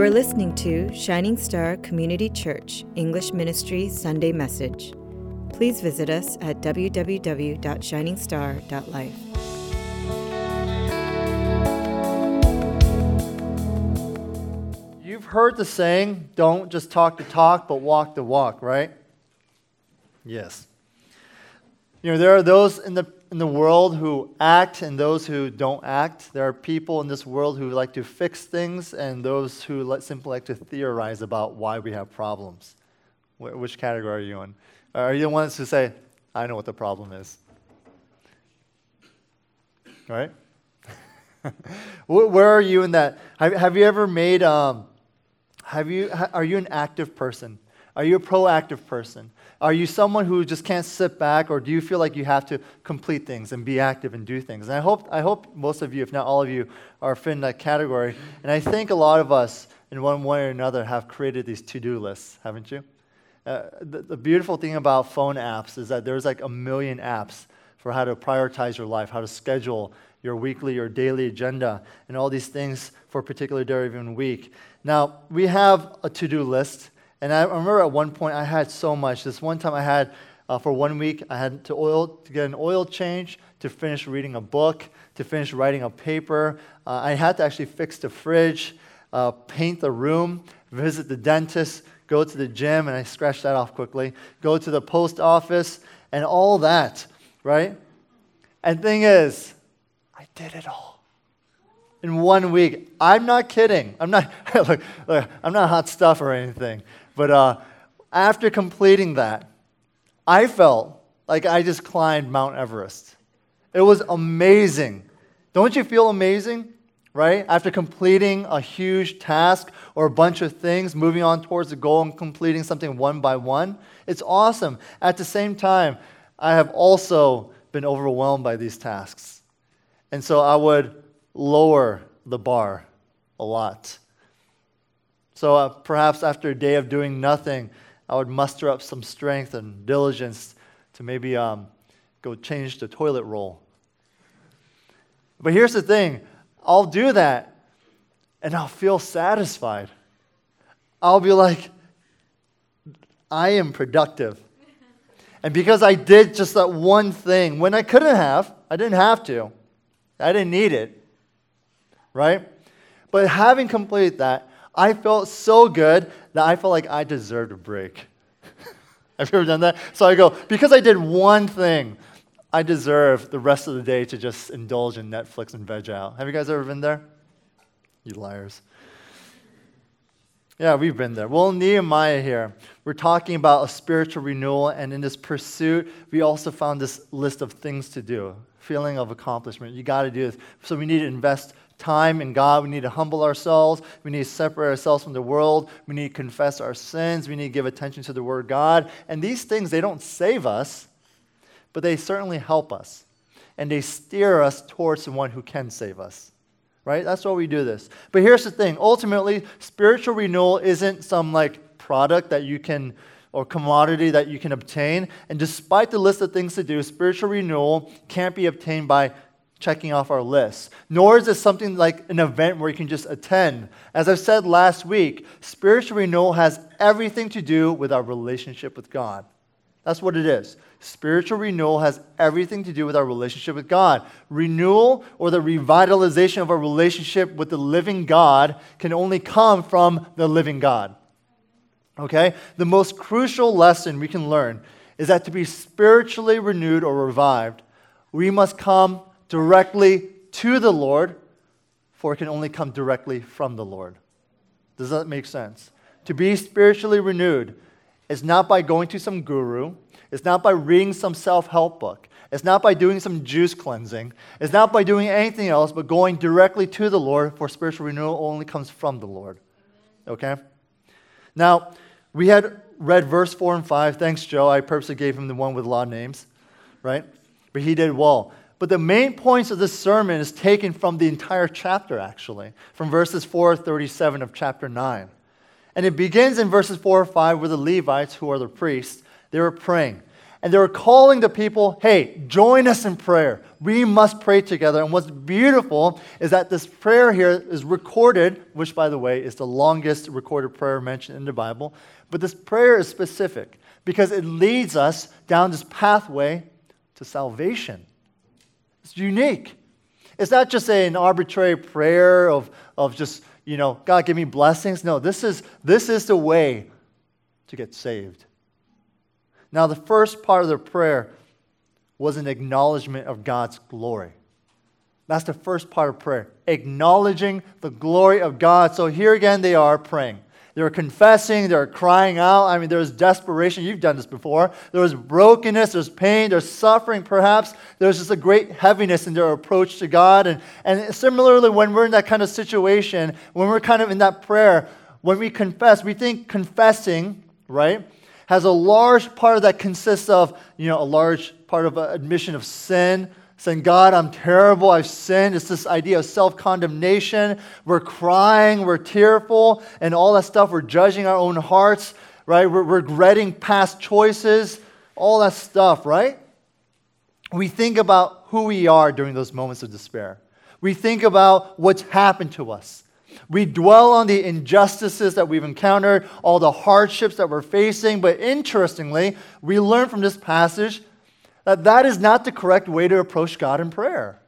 You are listening to Shining Star Community Church English Ministry Sunday Message. Please visit us at www.shiningstar.life. You've heard the saying, don't just talk the talk, but walk the walk, right? Yes. You know, there are those in the, in the world who act and those who don't act. There are people in this world who like to fix things and those who let, simply like to theorize about why we have problems. Wh- which category are you in? Are you the ones who say, I know what the problem is? Right? Where are you in that? Have, have you ever made, um, have you, are you an active person? Are you a proactive person? Are you someone who just can't sit back, or do you feel like you have to complete things and be active and do things? And I hope, I hope most of you, if not all of you, are fit in that category. And I think a lot of us, in one way or another, have created these to do lists, haven't you? Uh, the, the beautiful thing about phone apps is that there's like a million apps for how to prioritize your life, how to schedule your weekly or daily agenda, and all these things for a particular day or even week. Now, we have a to do list. And I remember at one point I had so much. This one time I had, uh, for one week, I had to, oil, to get an oil change, to finish reading a book, to finish writing a paper. Uh, I had to actually fix the fridge, uh, paint the room, visit the dentist, go to the gym, and I scratched that off quickly, go to the post office, and all that, right? And thing is, I did it all in one week. I'm not kidding. I'm not, look, look, I'm not hot stuff or anything. But uh, after completing that, I felt like I just climbed Mount Everest. It was amazing. Don't you feel amazing? Right? After completing a huge task or a bunch of things, moving on towards the goal and completing something one by one, it's awesome. At the same time, I have also been overwhelmed by these tasks. And so I would lower the bar a lot. So uh, perhaps after a day of doing nothing, I would muster up some strength and diligence to maybe um, go change the toilet roll. But here's the thing I'll do that and I'll feel satisfied. I'll be like, I am productive. And because I did just that one thing when I couldn't have, I didn't have to, I didn't need it, right? But having completed that, I felt so good that I felt like I deserved a break. Have you ever done that? So I go, because I did one thing, I deserve the rest of the day to just indulge in Netflix and veg out. Have you guys ever been there? You liars. Yeah, we've been there. Well, Nehemiah here, we're talking about a spiritual renewal, and in this pursuit, we also found this list of things to do, feeling of accomplishment. You got to do this. So we need to invest time in God. We need to humble ourselves. We need to separate ourselves from the world. We need to confess our sins. We need to give attention to the Word of God. And these things, they don't save us, but they certainly help us. And they steer us towards the one who can save us. Right? That's why we do this. But here's the thing ultimately, spiritual renewal isn't some like product that you can or commodity that you can obtain. And despite the list of things to do, spiritual renewal can't be obtained by checking off our list. Nor is it something like an event where you can just attend. As I said last week, spiritual renewal has everything to do with our relationship with God. That's what it is. Spiritual renewal has everything to do with our relationship with God. Renewal or the revitalization of our relationship with the living God can only come from the living God. Okay? The most crucial lesson we can learn is that to be spiritually renewed or revived, we must come directly to the Lord, for it can only come directly from the Lord. Does that make sense? To be spiritually renewed is not by going to some guru, it's not by reading some self help book, it's not by doing some juice cleansing, it's not by doing anything else, but going directly to the Lord, for spiritual renewal only comes from the Lord. Okay? Now, we had read verse 4 and 5. Thanks, Joe. I purposely gave him the one with a lot of names, right? But he did well. But the main points of this sermon is taken from the entire chapter, actually, from verses 4 37 of chapter 9. And it begins in verses 4 or 5 where the Levites, who are the priests, they were praying. And they were calling the people, hey, join us in prayer. We must pray together. And what's beautiful is that this prayer here is recorded, which, by the way, is the longest recorded prayer mentioned in the Bible. But this prayer is specific because it leads us down this pathway to salvation. It's unique. It's not just an arbitrary prayer of, of just, you know, God, give me blessings. No, this is, this is the way to get saved. Now, the first part of the prayer was an acknowledgement of God's glory. That's the first part of prayer, acknowledging the glory of God. So here again, they are praying. They're confessing, they're crying out. I mean, there's desperation. You've done this before. There was brokenness, there's pain, there's suffering, perhaps. There's just a great heaviness in their approach to God. And, and similarly, when we're in that kind of situation, when we're kind of in that prayer, when we confess, we think confessing, right? has a large part of that consists of, you know, a large part of admission of sin, saying, God, I'm terrible, I've sinned. It's this idea of self condemnation. We're crying, we're tearful, and all that stuff. We're judging our own hearts, right? We're regretting past choices, all that stuff, right? We think about who we are during those moments of despair. We think about what's happened to us. We dwell on the injustices that we've encountered, all the hardships that we're facing, but interestingly, we learn from this passage that that is not the correct way to approach God in prayer.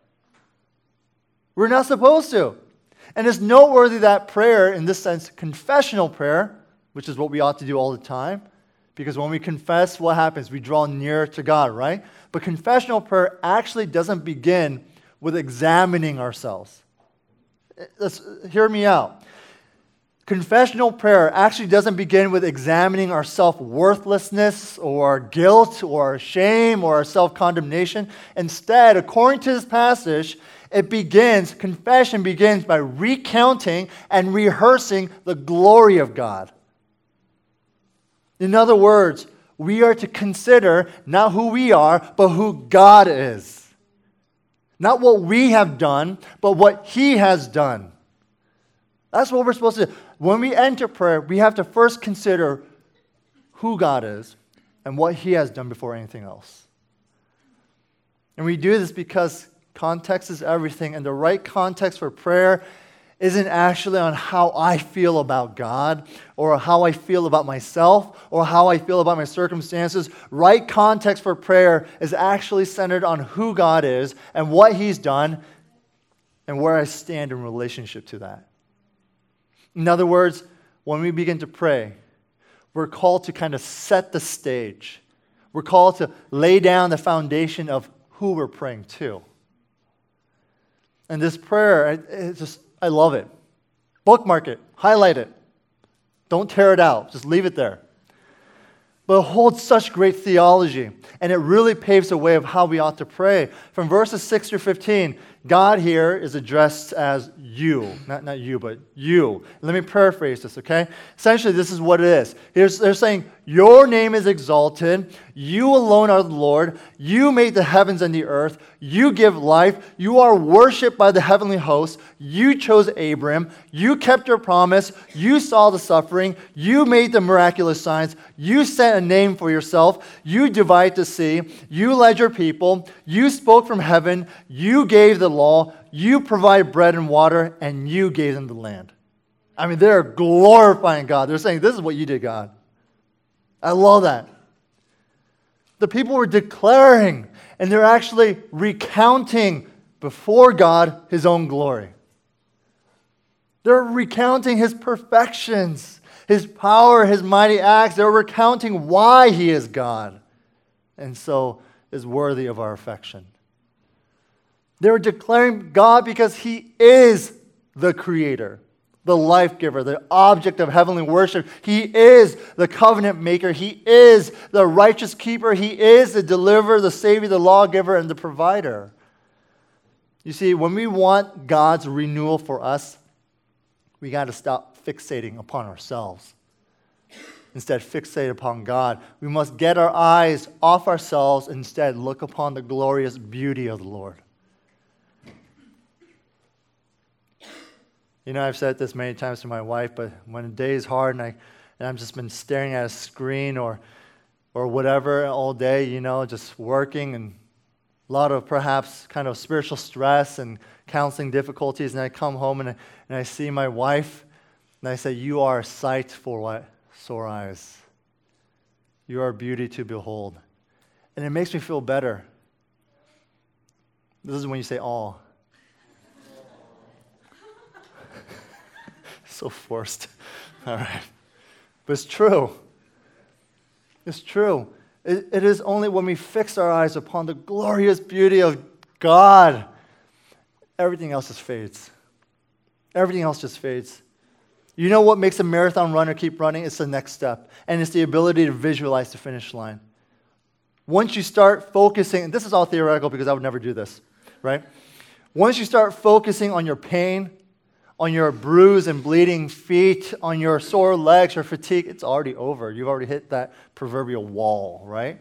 We're not supposed to. And it's noteworthy that prayer, in this sense, confessional prayer, which is what we ought to do all the time, because when we confess, what happens? We draw near to God, right? But confessional prayer actually doesn't begin with examining ourselves let's hear me out. Confessional prayer actually doesn't begin with examining our self worthlessness or guilt or shame or self condemnation. Instead, according to this passage, it begins, confession begins by recounting and rehearsing the glory of God. In other words, we are to consider not who we are, but who God is. Not what we have done, but what He has done. That's what we're supposed to do. When we enter prayer, we have to first consider who God is and what He has done before anything else. And we do this because context is everything, and the right context for prayer isn't actually on how I feel about God or how I feel about myself or how I feel about my circumstances. Right context for prayer is actually centered on who God is and what He's done and where I stand in relationship to that. In other words, when we begin to pray, we're called to kind of set the stage. We're called to lay down the foundation of who we're praying to. And this prayer, it just I love it. Bookmark it, highlight it. Don't tear it out, just leave it there. But it holds such great theology, and it really paves the way of how we ought to pray. From verses 6 through 15, God here is addressed as you, not, not you, but you. Let me paraphrase this, okay? Essentially, this is what it is. Here's, they're saying, Your name is exalted. You alone are the Lord. You made the heavens and the earth. You give life. You are worshiped by the heavenly host. You chose Abram. You kept your promise. You saw the suffering. You made the miraculous signs. You set a name for yourself. You divide the sea. You led your people. You spoke from heaven. You gave the law, you provide bread and water, and you gave them the land. I mean, they're glorifying God. They're saying, This is what you did, God. I love that. The people were declaring, and they're actually recounting before God his own glory. They're recounting his perfections, his power, his mighty acts. They're recounting why he is God, and so is worthy of our affection. They were declaring God because He is the Creator, the life giver, the object of heavenly worship. He is the covenant maker. He is the righteous keeper. He is the deliverer, the Savior, the lawgiver, and the provider. You see, when we want God's renewal for us, we got to stop fixating upon ourselves. Instead, fixate upon God. We must get our eyes off ourselves, instead, look upon the glorious beauty of the Lord. You know, I've said this many times to my wife, but when a day is hard and, I, and I've just been staring at a screen or or whatever all day, you know, just working and a lot of perhaps kind of spiritual stress and counseling difficulties. And I come home and I, and I see my wife and I say, You are a sight for what? Sore eyes. You are beauty to behold. And it makes me feel better. This is when you say all. So forced. All right. But it's true. It's true. It, it is only when we fix our eyes upon the glorious beauty of God, everything else just fades. Everything else just fades. You know what makes a marathon runner keep running? It's the next step, and it's the ability to visualize the finish line. Once you start focusing, and this is all theoretical because I would never do this, right? Once you start focusing on your pain, on your bruised and bleeding feet, on your sore legs or fatigue, it's already over. You've already hit that proverbial wall, right?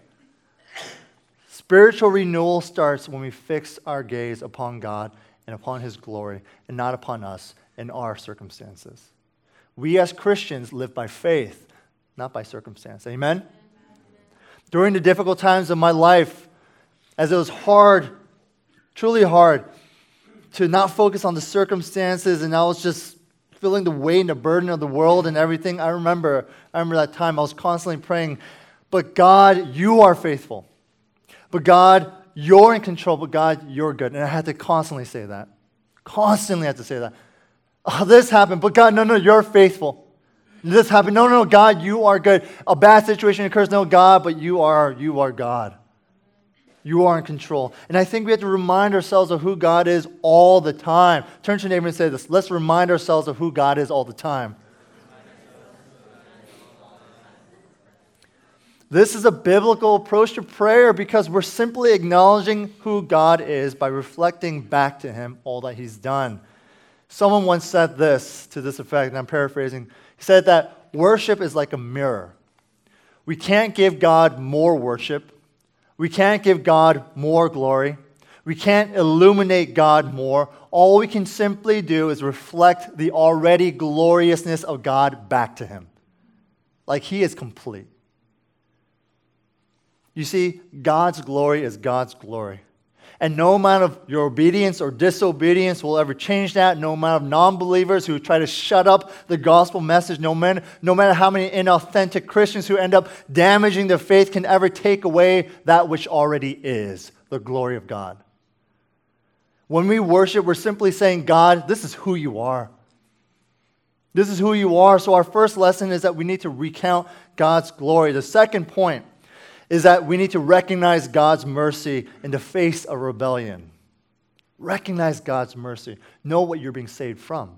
Spiritual renewal starts when we fix our gaze upon God and upon His glory and not upon us and our circumstances. We as Christians live by faith, not by circumstance. Amen? During the difficult times of my life, as it was hard, truly hard, to not focus on the circumstances and I was just feeling the weight and the burden of the world and everything. I remember, I remember that time I was constantly praying, but God, you are faithful. But God, you're in control, but God, you're good. And I had to constantly say that. Constantly had to say that. Oh, this happened, but God, no, no, you're faithful. This happened. No, no, God, you are good. A bad situation occurs. No, God, but you are, you are God. You are in control. And I think we have to remind ourselves of who God is all the time. Turn to your neighbor and say this. Let's remind ourselves of who God is all the time. This is a biblical approach to prayer because we're simply acknowledging who God is by reflecting back to Him all that He's done. Someone once said this to this effect, and I'm paraphrasing. He said that worship is like a mirror. We can't give God more worship we can't give God more glory. We can't illuminate God more. All we can simply do is reflect the already gloriousness of God back to Him. Like He is complete. You see, God's glory is God's glory. And no amount of your obedience or disobedience will ever change that. No amount of non believers who try to shut up the gospel message, no matter, no matter how many inauthentic Christians who end up damaging their faith can ever take away that which already is the glory of God. When we worship, we're simply saying, God, this is who you are. This is who you are. So, our first lesson is that we need to recount God's glory. The second point is that we need to recognize God's mercy in the face of rebellion. Recognize God's mercy. Know what you're being saved from.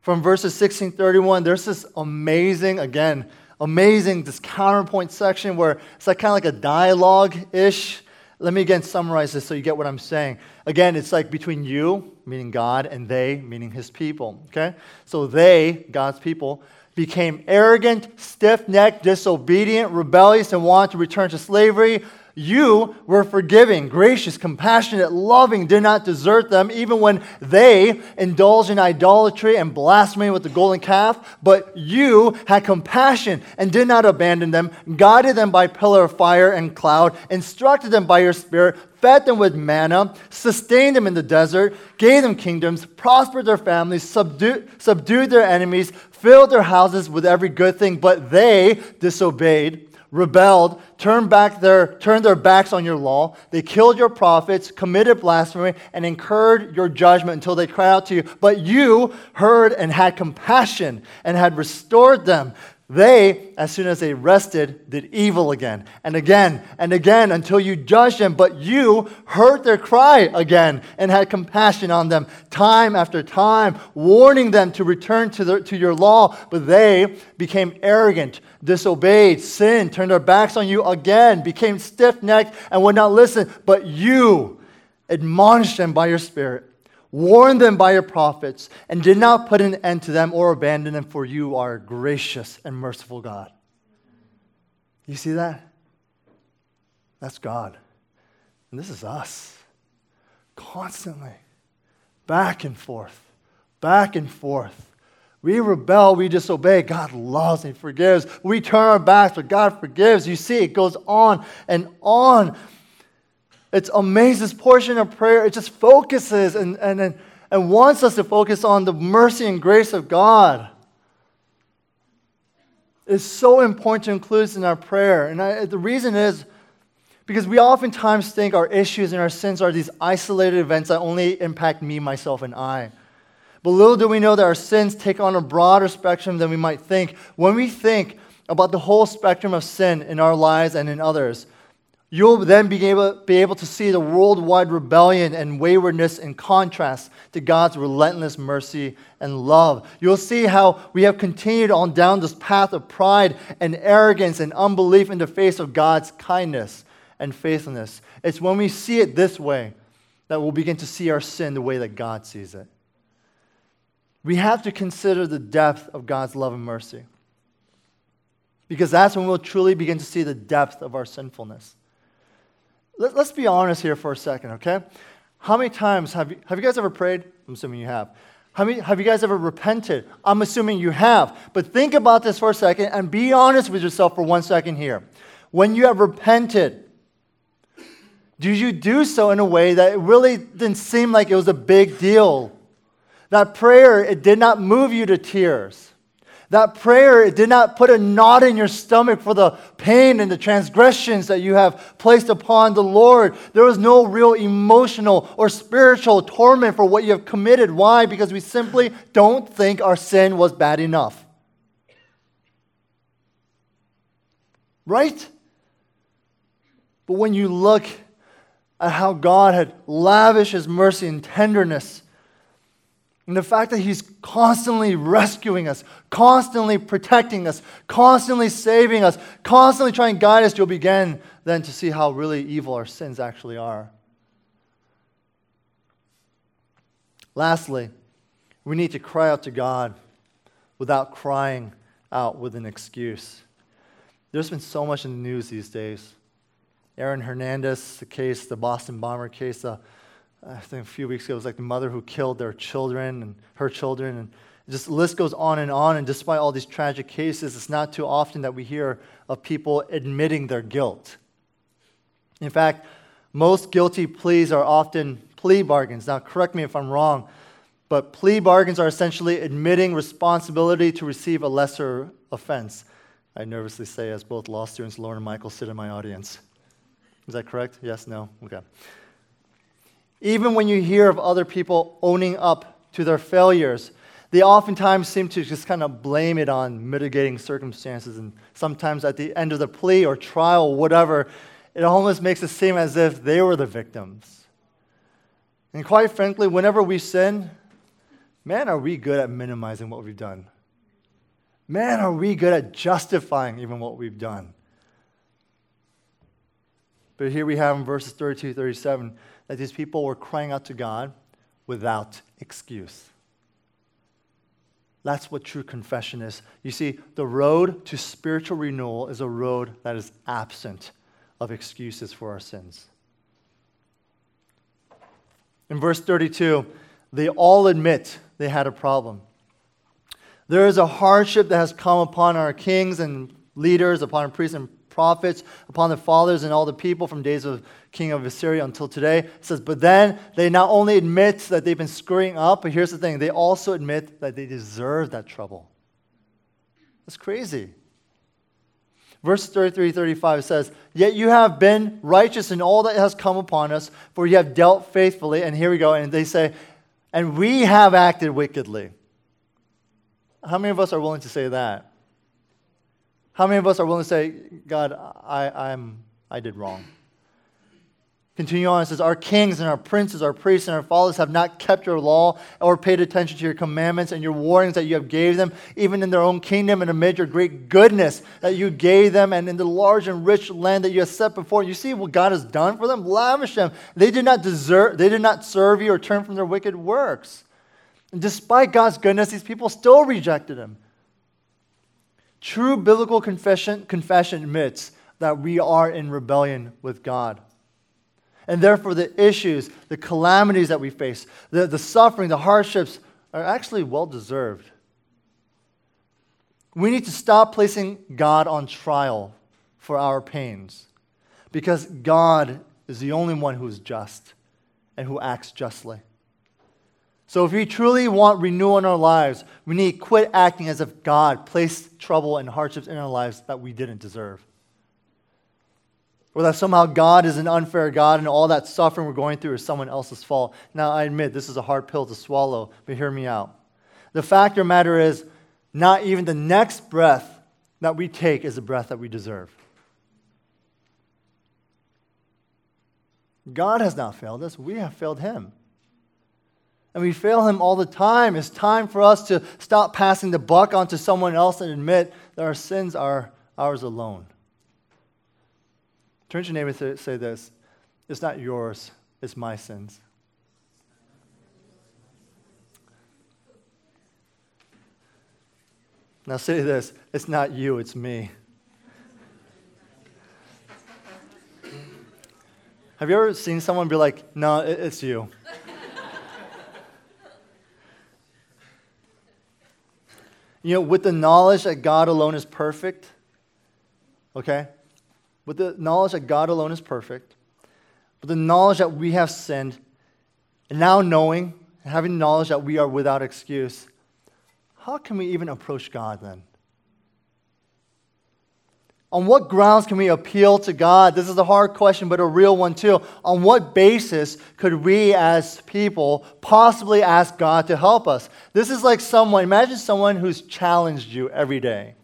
From verses 16 31, there's this amazing, again, amazing, this counterpoint section where it's like kind of like a dialogue ish. Let me again summarize this so you get what I'm saying. Again, it's like between you, meaning God, and they, meaning his people. Okay? So they, God's people, became arrogant, stiff necked, disobedient, rebellious, and wanted to return to slavery. You were forgiving, gracious, compassionate, loving, did not desert them, even when they indulged in idolatry and blasphemy with the golden calf. But you had compassion and did not abandon them, guided them by pillar of fire and cloud, instructed them by your spirit, fed them with manna, sustained them in the desert, gave them kingdoms, prospered their families, subdued, subdued their enemies, filled their houses with every good thing, but they disobeyed, rebelled, turned, back their, turned their backs on your law. They killed your prophets, committed blasphemy, and incurred your judgment until they cried out to you. But you heard and had compassion and had restored them. They, as soon as they rested, did evil again and again and again until you judged them. But you heard their cry again and had compassion on them time after time, warning them to return to, to your law. But they became arrogant, disobeyed, sinned, turned their backs on you again, became stiff necked, and would not listen. But you admonished them by your Spirit warned them by your prophets, and did not put an end to them or abandon them, for you are a gracious and merciful God. You see that? That's God. And this is us. Constantly. Back and forth. Back and forth. We rebel, we disobey. God loves and forgives. We turn our backs, but God forgives. You see, it goes on and on. It's amazing. This portion of prayer, it just focuses and, and, and, and wants us to focus on the mercy and grace of God. It's so important to include this in our prayer. And I, the reason is because we oftentimes think our issues and our sins are these isolated events that only impact me, myself, and I. But little do we know that our sins take on a broader spectrum than we might think. When we think about the whole spectrum of sin in our lives and in others, you'll then be able, be able to see the worldwide rebellion and waywardness in contrast to God's relentless mercy and love. You'll see how we have continued on down this path of pride and arrogance and unbelief in the face of God's kindness and faithfulness. It's when we see it this way that we'll begin to see our sin the way that God sees it. We have to consider the depth of God's love and mercy. Because that's when we'll truly begin to see the depth of our sinfulness. Let, us be honest here for a second, okay? How many times have you, have you guys ever prayed? I'm assuming you have. How many, have you guys ever repented? I'm assuming you have. But think about this for a second and be honest with yourself for one second here. When you have repented, did you do so in a way that it really didn't seem like it was a big deal? That prayer, it did not move you to tears. That prayer, did not put a knot in your stomach for the pain and the transgressions that you have placed upon the Lord. There was no real emotional or spiritual torment for what you have committed. Why? Because we simply don't think our sin was bad enough. Right? But when you look at how God had lavished his mercy and tenderness and the fact that He's constantly rescuing us, constantly protecting us, constantly saving us, constantly trying to guide us, you'll begin then to see how really evil our sins actually are. Lastly, we need to cry out to God without crying out with an excuse. There's been so much in the news these days. Aaron Hernandez, the case, the Boston bomber case, the I think a few weeks ago, it was like the mother who killed their children and her children. And just the list goes on and on. And despite all these tragic cases, it's not too often that we hear of people admitting their guilt. In fact, most guilty pleas are often plea bargains. Now, correct me if I'm wrong, but plea bargains are essentially admitting responsibility to receive a lesser offense. I nervously say, as both law students, Lauren and Michael, sit in my audience. Is that correct? Yes? No? Okay. Even when you hear of other people owning up to their failures, they oftentimes seem to just kind of blame it on mitigating circumstances. And sometimes at the end of the plea or trial, whatever, it almost makes it seem as if they were the victims. And quite frankly, whenever we sin, man, are we good at minimizing what we've done. Man, are we good at justifying even what we've done. But here we have in verses 32 37 that these people were crying out to God without excuse. That's what true confession is. You see, the road to spiritual renewal is a road that is absent of excuses for our sins. In verse 32, they all admit they had a problem. There is a hardship that has come upon our kings and leaders, upon priests and prophets, upon the fathers and all the people from days of king of Assyria until today. It says, but then they not only admit that they've been screwing up, but here's the thing they also admit that they deserve that trouble. That's crazy. Verse 33 35 says, Yet you have been righteous in all that has come upon us, for you have dealt faithfully. And here we go. And they say, And we have acted wickedly. How many of us are willing to say that? How many of us are willing to say, God, I, I'm, I did wrong? Continue on, it says, Our kings and our princes, our priests and our fathers have not kept your law or paid attention to your commandments and your warnings that you have gave them, even in their own kingdom and amid your great goodness that you gave them and in the large and rich land that you have set before. You see what God has done for them? Lavish them. They did not desert, they did not serve you or turn from their wicked works. And despite God's goodness, these people still rejected him. True biblical confession, confession admits that we are in rebellion with God. And therefore, the issues, the calamities that we face, the, the suffering, the hardships are actually well deserved. We need to stop placing God on trial for our pains because God is the only one who is just and who acts justly. So, if we truly want renewal in our lives, we need to quit acting as if God placed trouble and hardships in our lives that we didn't deserve. Or that somehow God is an unfair God and all that suffering we're going through is someone else's fault. Now, I admit this is a hard pill to swallow, but hear me out. The fact of the matter is, not even the next breath that we take is a breath that we deserve. God has not failed us, we have failed Him. And we fail Him all the time. It's time for us to stop passing the buck on to someone else and admit that our sins are ours alone. Turn to your neighbor and say this It's not yours, it's my sins. Now say this it's not you, it's me. Have you ever seen someone be like, no, it's you? You know, with the knowledge that God alone is perfect, okay? With the knowledge that God alone is perfect, with the knowledge that we have sinned, and now knowing, having knowledge that we are without excuse, how can we even approach God then? On what grounds can we appeal to God? This is a hard question, but a real one too. On what basis could we as people possibly ask God to help us? This is like someone, imagine someone who's challenged you every day.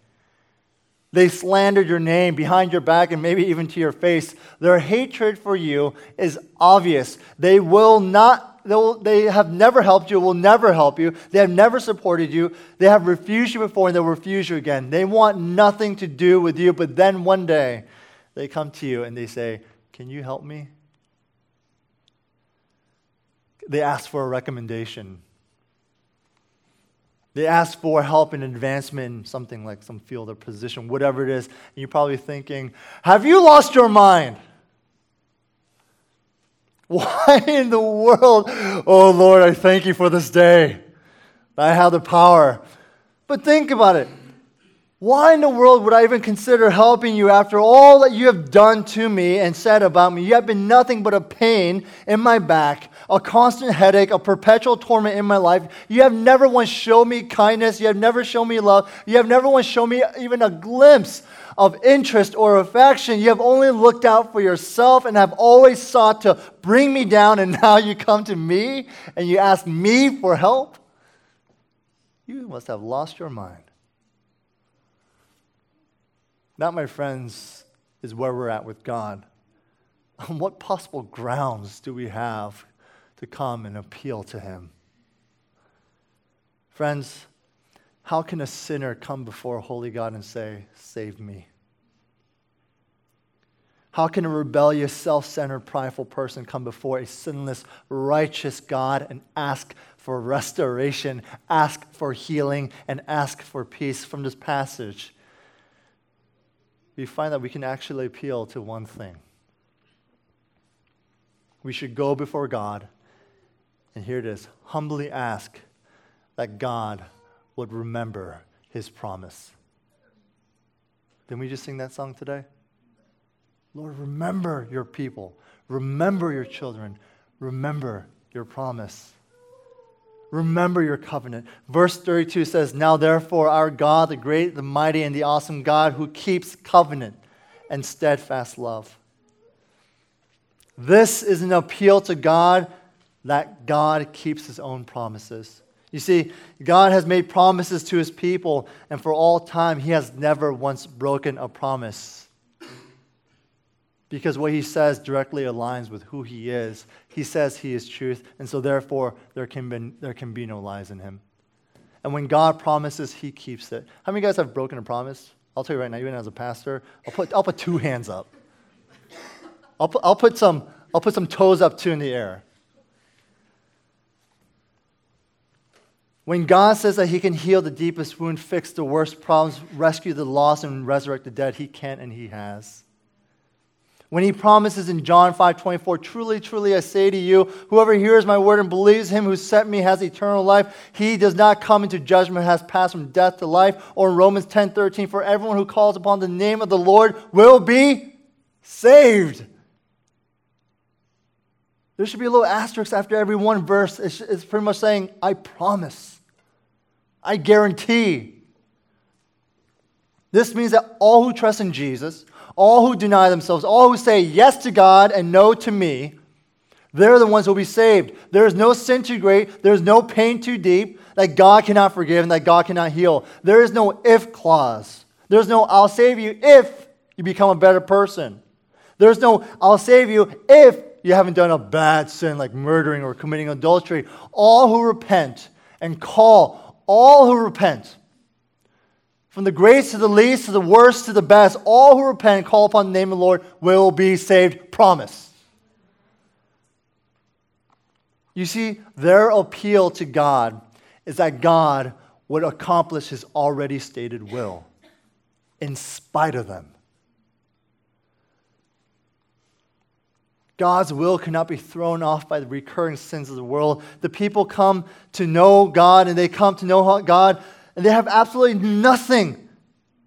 They slandered your name behind your back and maybe even to your face. Their hatred for you is obvious. They will not they, have never helped you, will never help you. They have never supported you. They have refused you before and they'll refuse you again. They want nothing to do with you, but then one day they come to you and they say, Can you help me? They ask for a recommendation. They ask for help and advancement in something like some field or position, whatever it is. And you're probably thinking, Have you lost your mind? Why in the world? Oh Lord, I thank you for this day. I have the power. But think about it. Why in the world would I even consider helping you after all that you have done to me and said about me? You have been nothing but a pain in my back, a constant headache, a perpetual torment in my life. You have never once shown me kindness. You have never shown me love. You have never once shown me even a glimpse of interest or affection. You have only looked out for yourself and have always sought to bring me down, and now you come to me and you ask me for help? You must have lost your mind. That, my friends, is where we're at with God. On what possible grounds do we have to come and appeal to Him? Friends, how can a sinner come before a holy God and say, Save me? How can a rebellious, self centered, prideful person come before a sinless, righteous God and ask for restoration, ask for healing, and ask for peace? From this passage, we find that we can actually appeal to one thing. We should go before God, and here it is humbly ask that God would remember his promise. Didn't we just sing that song today? Lord, remember your people. Remember your children. Remember your promise. Remember your covenant. Verse 32 says, Now therefore, our God, the great, the mighty, and the awesome God who keeps covenant and steadfast love. This is an appeal to God that God keeps his own promises. You see, God has made promises to his people, and for all time, he has never once broken a promise because what he says directly aligns with who he is. He says he is truth, and so therefore there can be, there can be no lies in him. And when God promises, he keeps it. How many of you guys have broken a promise? I'll tell you right now, even as a pastor, I'll put, I'll put two hands up. I'll put, I'll, put some, I'll put some toes up too in the air. When God says that He can heal the deepest wound, fix the worst problems, rescue the lost, and resurrect the dead, He can and He has. When he promises in John 5 24, truly, truly, I say to you, whoever hears my word and believes him who sent me has eternal life. He does not come into judgment, has passed from death to life. Or in Romans 10 13, for everyone who calls upon the name of the Lord will be saved. There should be a little asterisk after every one verse. It's, it's pretty much saying, I promise, I guarantee. This means that all who trust in Jesus, all who deny themselves, all who say yes to God and no to me, they're the ones who will be saved. There is no sin too great, there is no pain too deep that God cannot forgive and that God cannot heal. There is no if clause. There's no I'll save you if you become a better person. There's no I'll save you if you haven't done a bad sin like murdering or committing adultery. All who repent and call, all who repent from the greatest to the least, to the worst to the best, all who repent and call upon the name of the Lord will be saved. Promise. You see, their appeal to God is that God would accomplish his already stated will in spite of them. God's will cannot be thrown off by the recurring sins of the world. The people come to know God and they come to know God and they have absolutely nothing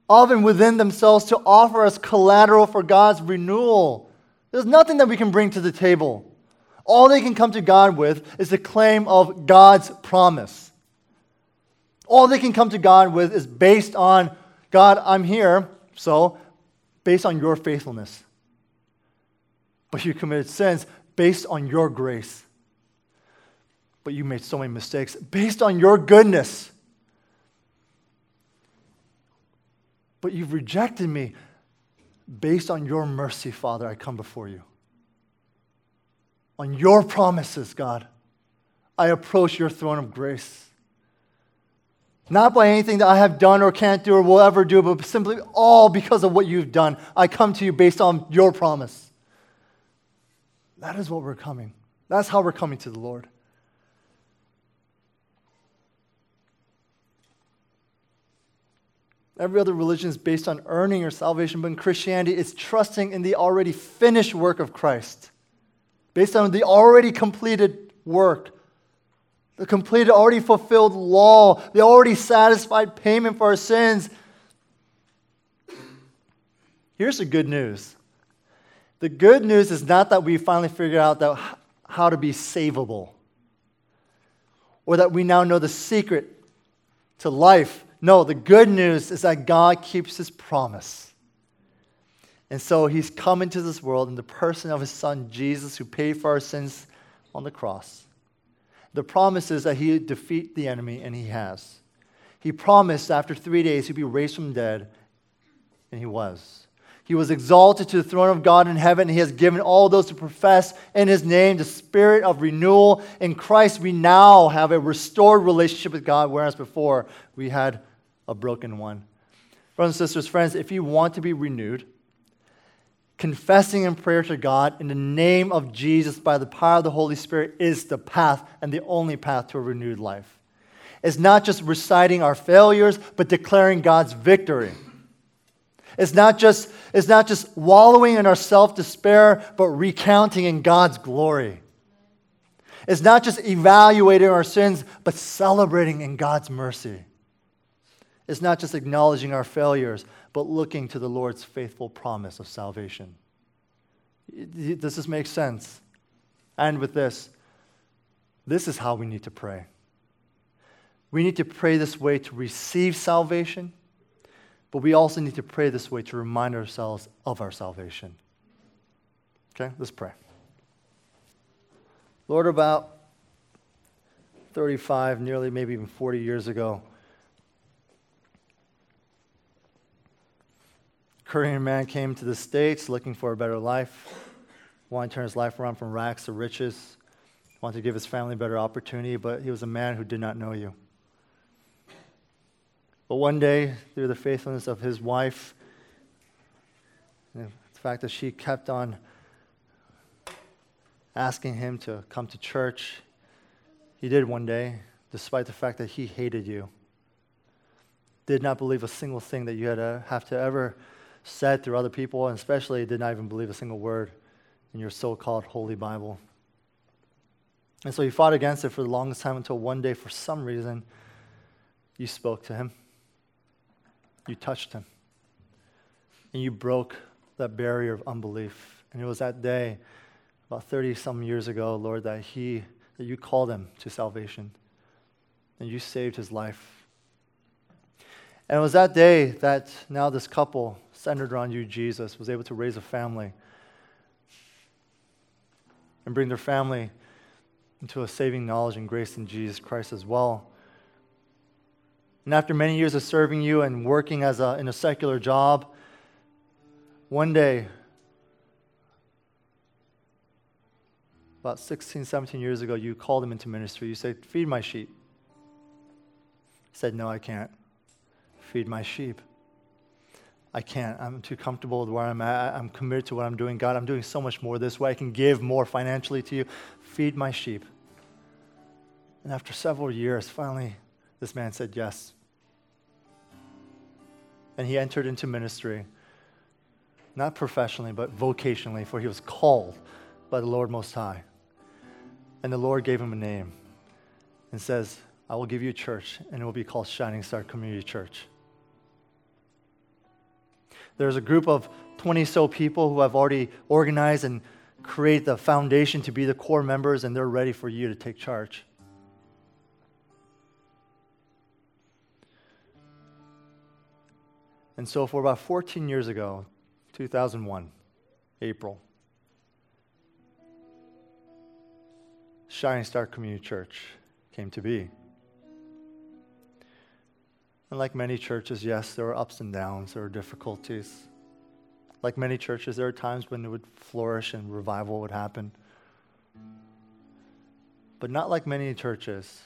of and within themselves to offer as collateral for God's renewal. There's nothing that we can bring to the table. All they can come to God with is the claim of God's promise. All they can come to God with is based on God, I'm here, so based on your faithfulness. But you committed sins based on your grace. But you made so many mistakes based on your goodness. but you've rejected me. Based on your mercy, Father, I come before you. On your promises, God, I approach your throne of grace. Not by anything that I have done or can't do or will ever do, but simply all because of what you've done. I come to you based on your promise. That is what we're coming. That's how we're coming to the Lord. Every other religion is based on earning your salvation, but in Christianity, it's trusting in the already finished work of Christ, based on the already completed work, the completed, already fulfilled law, the already satisfied payment for our sins. Here's the good news the good news is not that we finally figured out that how to be savable, or that we now know the secret to life no, the good news is that God keeps his promise. And so he's come into this world in the person of his son Jesus, who paid for our sins on the cross. The promise is that he would defeat the enemy, and he has. He promised after three days he'd be raised from dead, and he was. He was exalted to the throne of God in heaven. He has given all those who profess in his name the spirit of renewal. In Christ, we now have a restored relationship with God, whereas before we had a broken one. Brothers and sisters, friends, if you want to be renewed, confessing in prayer to God in the name of Jesus by the power of the Holy Spirit is the path and the only path to a renewed life. It's not just reciting our failures, but declaring God's victory. It's not just, it's not just wallowing in our self despair, but recounting in God's glory. It's not just evaluating our sins, but celebrating in God's mercy. It's not just acknowledging our failures, but looking to the Lord's faithful promise of salvation. Does this make sense? And with this, this is how we need to pray. We need to pray this way to receive salvation, but we also need to pray this way to remind ourselves of our salvation. Okay, let's pray. Lord, about 35, nearly maybe even 40 years ago, a Korean man came to the States looking for a better life, wanted to turn his life around from rags to riches, wanted to give his family a better opportunity, but he was a man who did not know you. But one day, through the faithfulness of his wife, the fact that she kept on asking him to come to church, he did one day, despite the fact that he hated you. Did not believe a single thing that you had to have to ever said through other people, and especially did not even believe a single word in your so called Holy Bible. And so he fought against it for the longest time until one day, for some reason, you spoke to him. You touched him. And you broke that barrier of unbelief. And it was that day, about 30 some years ago, Lord, that he that you called him to salvation. And you saved his life. And it was that day that now this couple, centered around you, Jesus, was able to raise a family and bring their family into a saving knowledge and grace in Jesus Christ as well. And after many years of serving you and working as a, in a secular job, one day, about 16, 17 years ago, you called him into ministry. You said, Feed my sheep. He said, No, I can't. Feed my sheep. I can't. I'm too comfortable with where I'm at. I'm committed to what I'm doing. God, I'm doing so much more this way. I can give more financially to you. Feed my sheep. And after several years, finally, this man said yes. And he entered into ministry, not professionally, but vocationally, for he was called by the Lord Most High. And the Lord gave him a name and says, I will give you a church, and it will be called Shining Star Community Church. There's a group of 20 so people who have already organized and created the foundation to be the core members, and they're ready for you to take charge. And so, for about 14 years ago, 2001, April, Shining Star Community Church came to be. And like many churches, yes, there were ups and downs, there were difficulties. Like many churches, there are times when it would flourish and revival would happen. But not like many churches,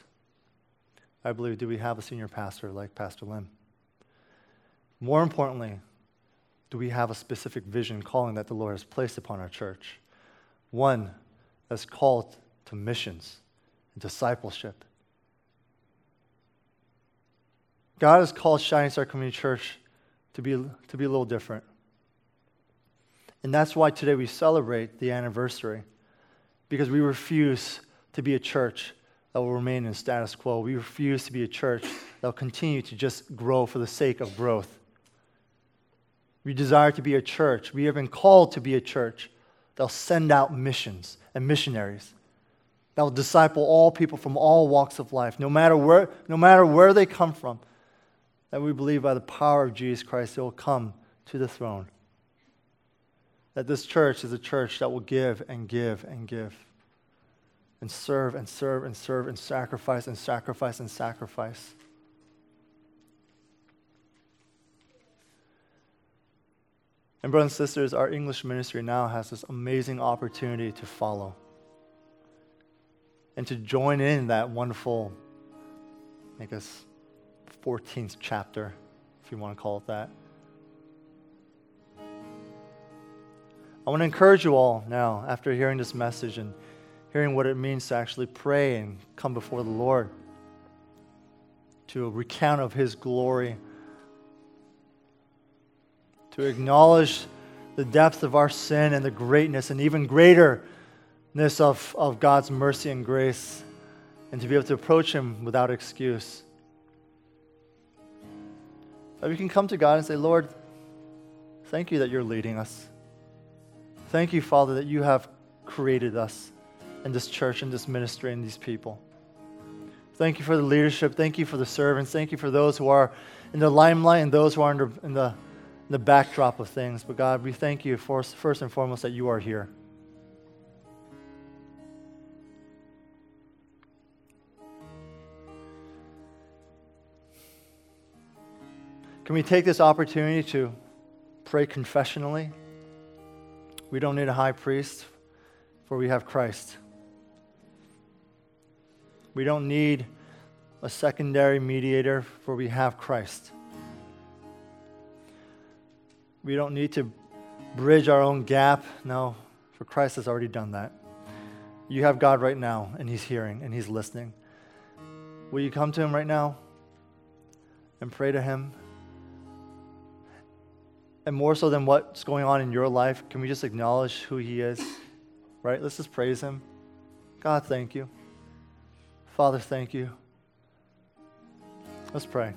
I believe, do we have a senior pastor like Pastor Lim. More importantly, do we have a specific vision calling that the Lord has placed upon our church? One that's called to missions and discipleship God has called Shining Star Community Church to be, to be a little different. And that's why today we celebrate the anniversary, because we refuse to be a church that will remain in status quo. We refuse to be a church that will continue to just grow for the sake of growth. We desire to be a church. We have been called to be a church that will send out missions and missionaries that will disciple all people from all walks of life, no matter where, no matter where they come from, that we believe by the power of Jesus Christ, they will come to the throne. That this church is a church that will give and give and give, and serve and serve and serve and sacrifice and sacrifice and sacrifice. And, brothers and sisters, our English ministry now has this amazing opportunity to follow and to join in that wonderful, I guess, 14th chapter, if you want to call it that. I want to encourage you all now, after hearing this message and hearing what it means to actually pray and come before the Lord, to a recount of His glory, to acknowledge the depth of our sin and the greatness and even greaterness of, of God's mercy and grace, and to be able to approach Him without excuse. That we can come to God and say, Lord, thank you that you're leading us. Thank you, Father, that you have created us in this church, and this ministry, and these people. Thank you for the leadership. Thank you for the servants. Thank you for those who are in the limelight and those who are in, the, in the backdrop of things. But God, we thank you for, first and foremost that you are here. Can we take this opportunity to pray confessionally? We don't need a high priest, for we have Christ. We don't need a secondary mediator, for we have Christ. We don't need to bridge our own gap. No, for Christ has already done that. You have God right now, and He's hearing and He's listening. Will you come to Him right now and pray to Him? and more so than what's going on in your life, can we just acknowledge who He is? Right? Let's just praise Him. God, thank you. Father, thank you. Let's pray.